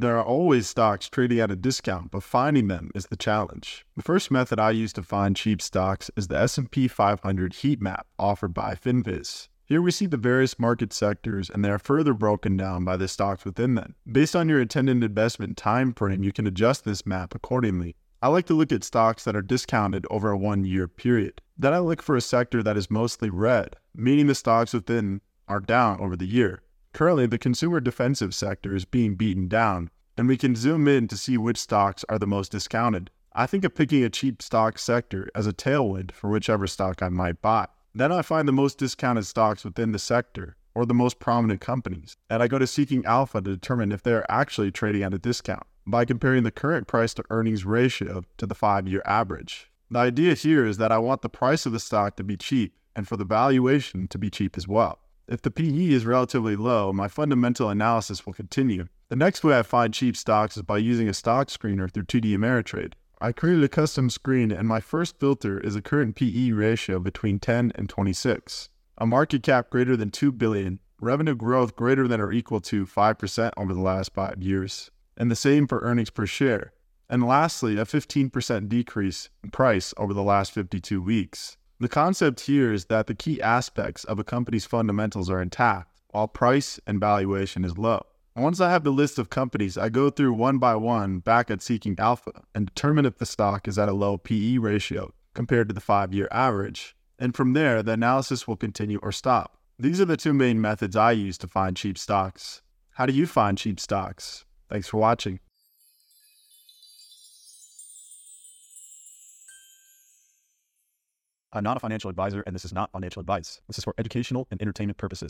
There are always stocks trading at a discount, but finding them is the challenge. The first method I use to find cheap stocks is the S&P 500 heat map offered by Finviz. Here we see the various market sectors and they are further broken down by the stocks within them. Based on your intended investment time frame, you can adjust this map accordingly. I like to look at stocks that are discounted over a one year period. Then I look for a sector that is mostly red, meaning the stocks within are down over the year. Currently, the consumer defensive sector is being beaten down, and we can zoom in to see which stocks are the most discounted. I think of picking a cheap stock sector as a tailwind for whichever stock I might buy. Then I find the most discounted stocks within the sector or the most prominent companies, and I go to Seeking Alpha to determine if they are actually trading at a discount by comparing the current price to earnings ratio to the five year average. The idea here is that I want the price of the stock to be cheap and for the valuation to be cheap as well. If the PE is relatively low, my fundamental analysis will continue. The next way I find cheap stocks is by using a stock screener through TD Ameritrade. I created a custom screen, and my first filter is a current PE ratio between 10 and 26, a market cap greater than 2 billion, revenue growth greater than or equal to 5% over the last 5 years, and the same for earnings per share. And lastly, a 15% decrease in price over the last 52 weeks. The concept here is that the key aspects of a company's fundamentals are intact, while price and valuation is low. Once I have the list of companies, I go through one by one back at Seeking Alpha and determine if the stock is at a low PE ratio compared to the five year average. And from there, the analysis will continue or stop. These are the two main methods I use to find cheap stocks. How do you find cheap stocks? Thanks for watching. I'm not a financial advisor, and this is not financial advice. This is for educational and entertainment purposes.